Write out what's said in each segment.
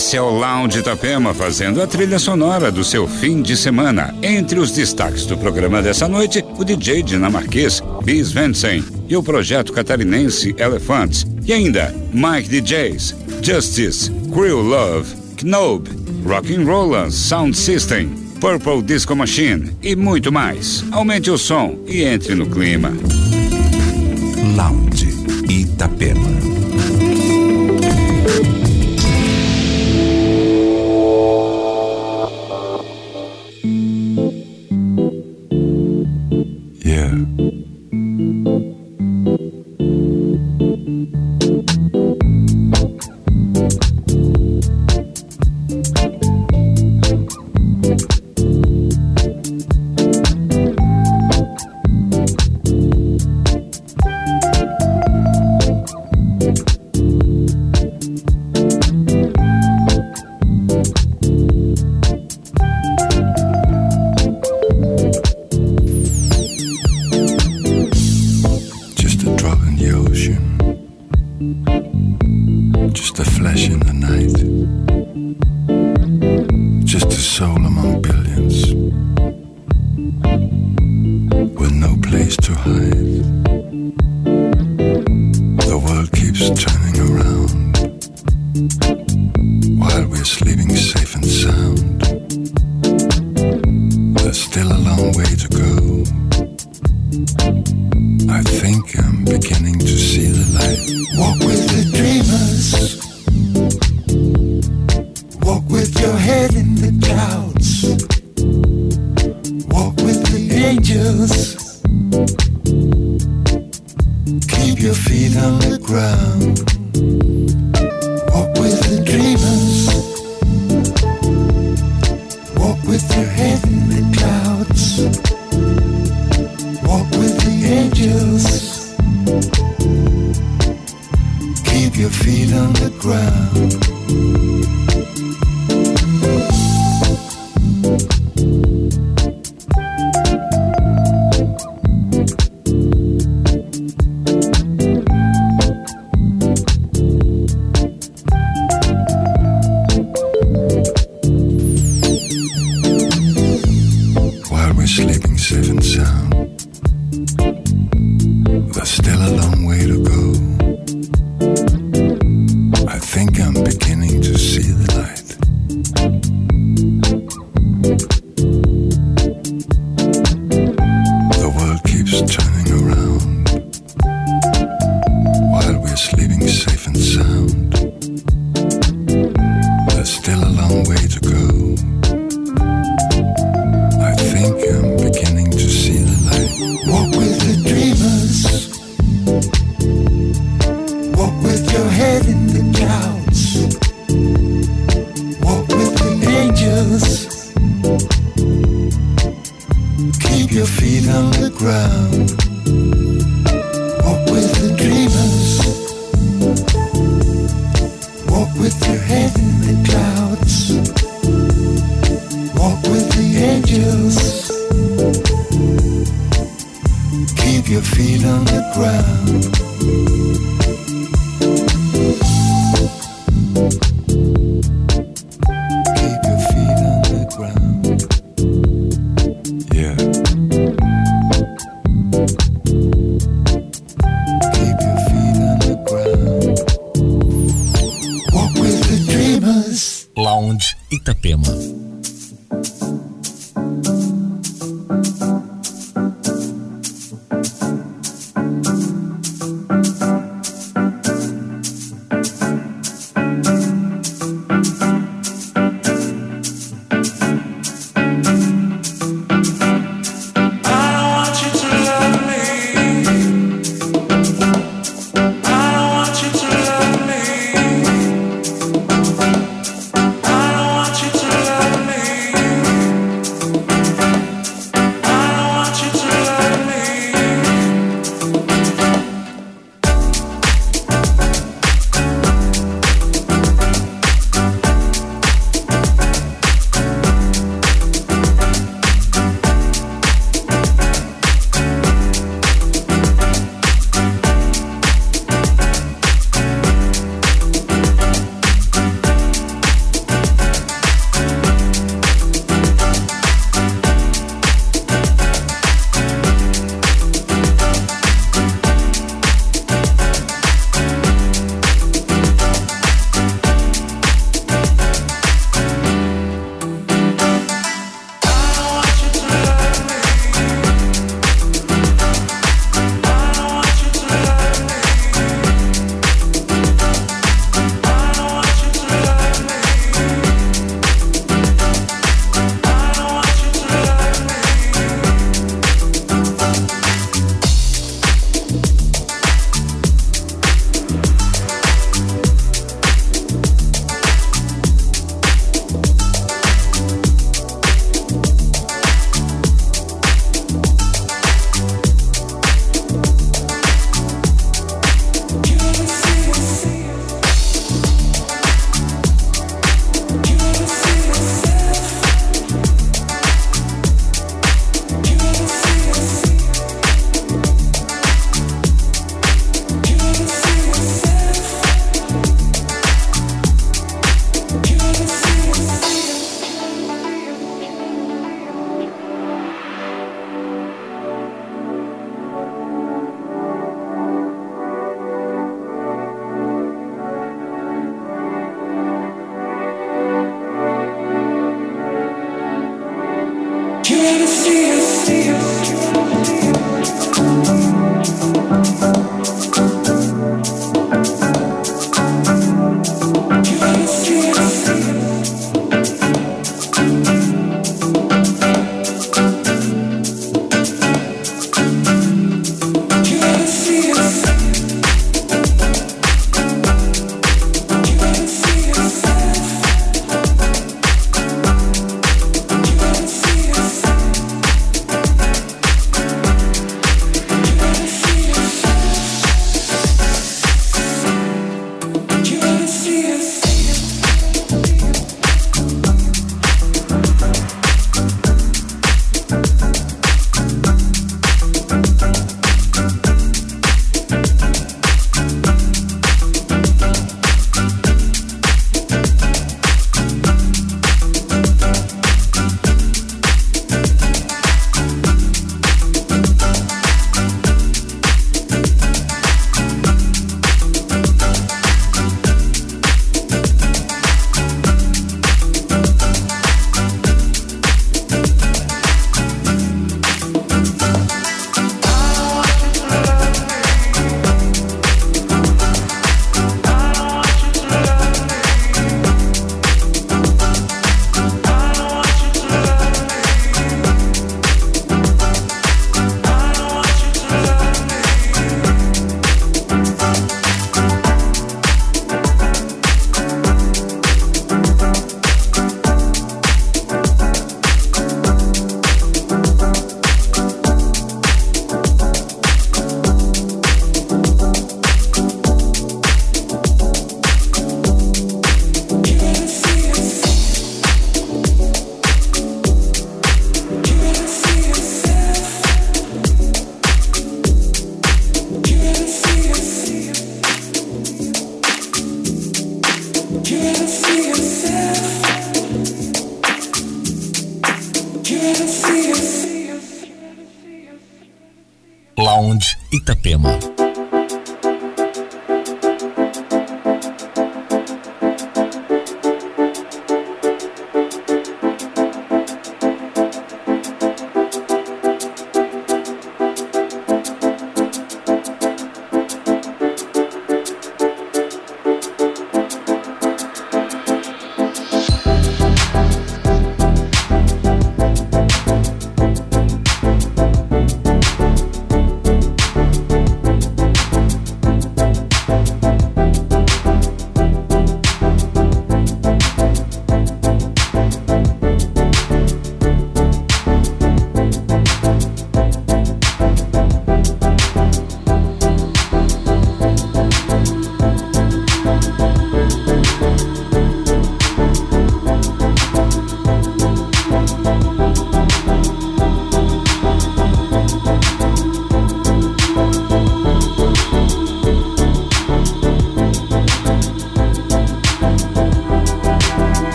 Esse é o Lounge Itapema fazendo a trilha sonora do seu fim de semana. Entre os destaques do programa dessa noite, o DJ dinamarquês Bis Vensen e o projeto catarinense Elephants. E ainda Mike DJs, Justice, Crew Love, Knob, Rock'n'Rollers Sound System, Purple Disco Machine e muito mais. Aumente o som e entre no clima. Lounge pictures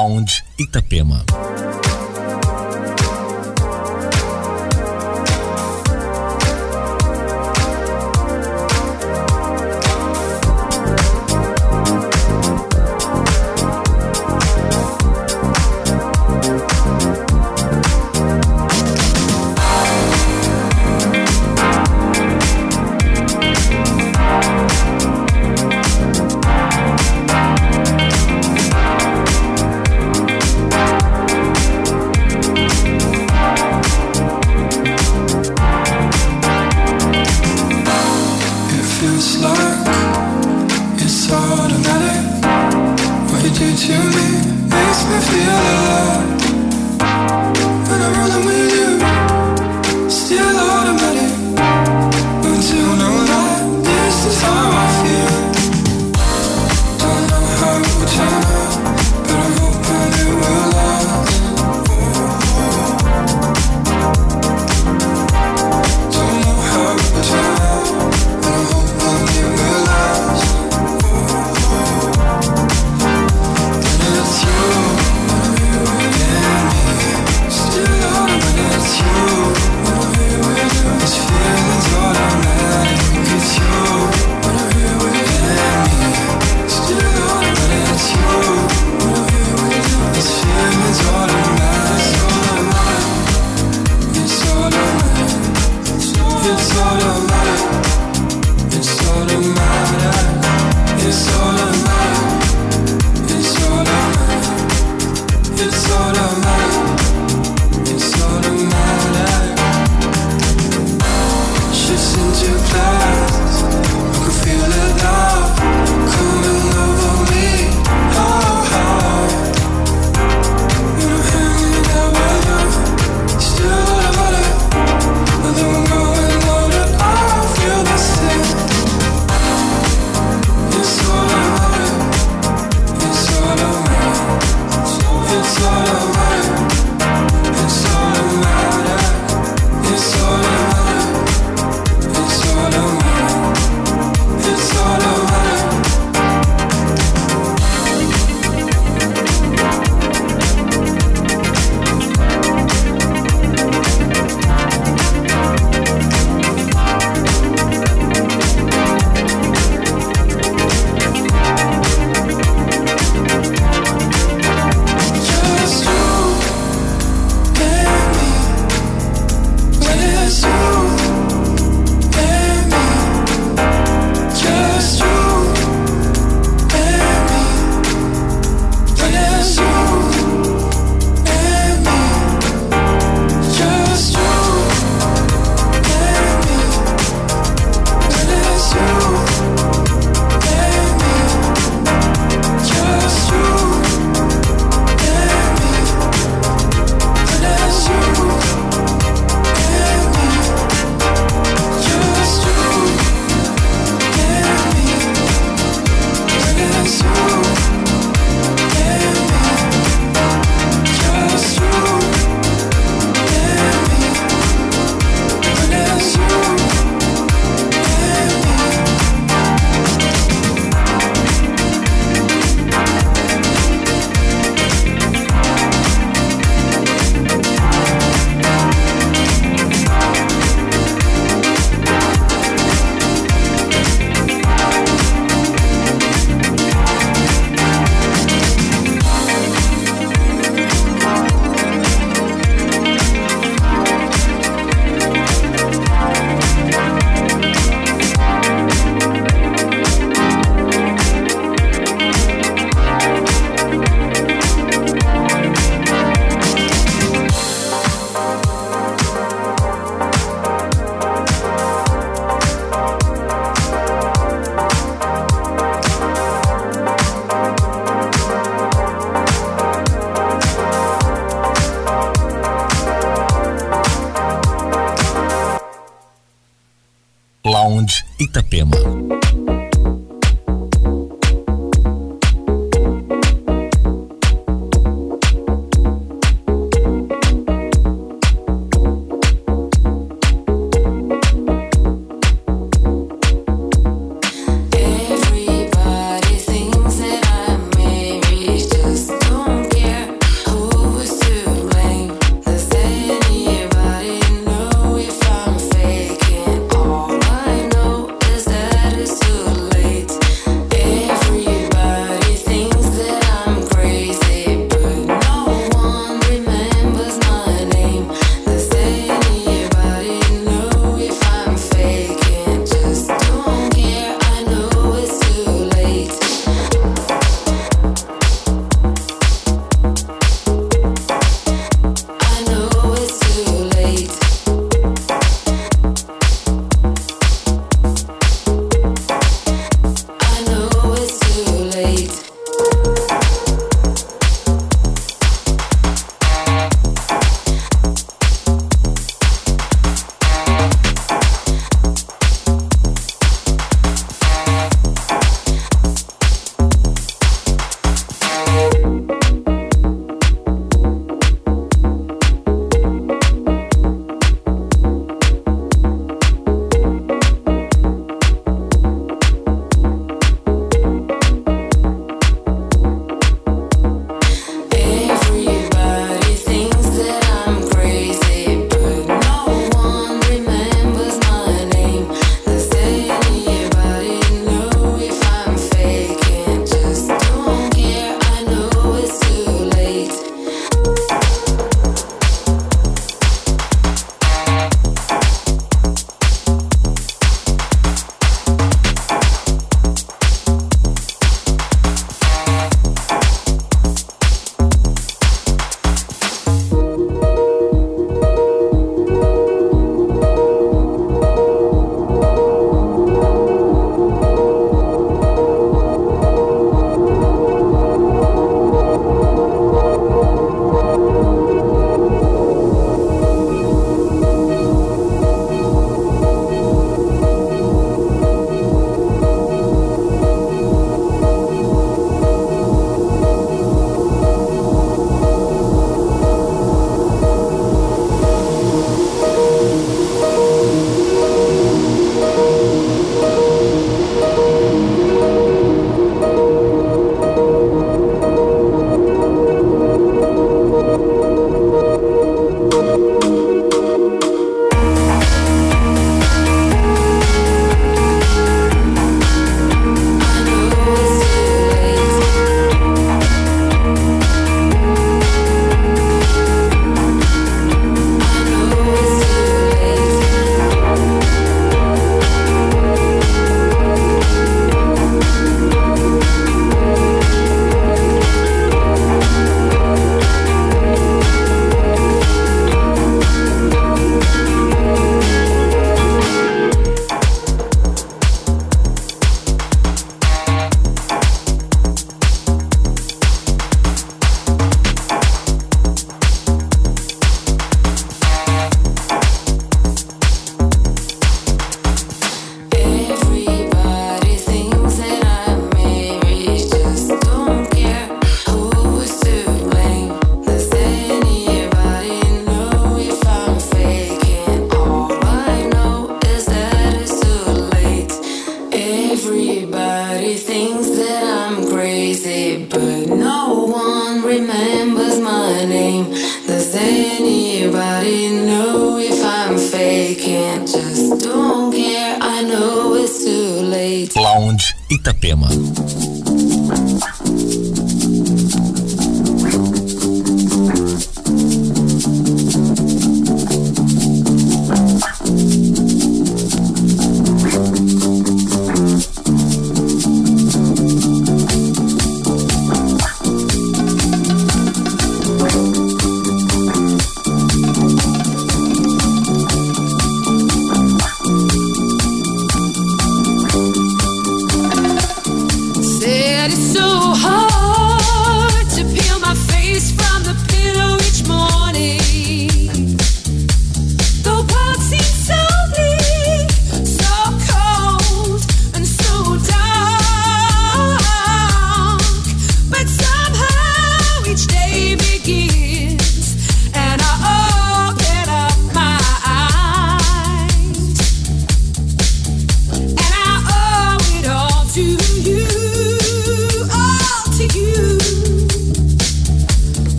Lounge Itapema.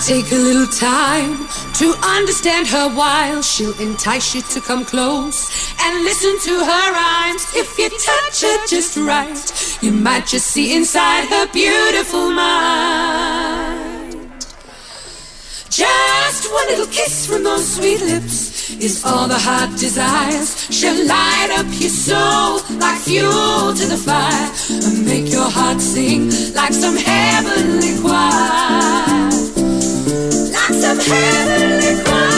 Take a little time to understand her while she'll entice you to come close and listen to her rhymes. If you touch her just right, you might just see inside her beautiful mind. Just one little kiss from those sweet lips is all the heart desires. She'll light up your soul like fuel to the fire and make your heart sing like some heavenly choir of heavenly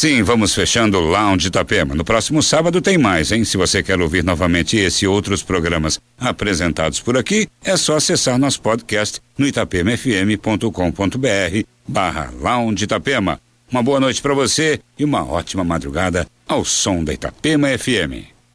assim vamos fechando o Lounge Itapema. No próximo sábado tem mais, hein? Se você quer ouvir novamente esse e outros programas apresentados por aqui, é só acessar nosso podcast no itapemafm.com.br barra Lounge Itapema. Uma boa noite para você e uma ótima madrugada ao som da Itapema FM.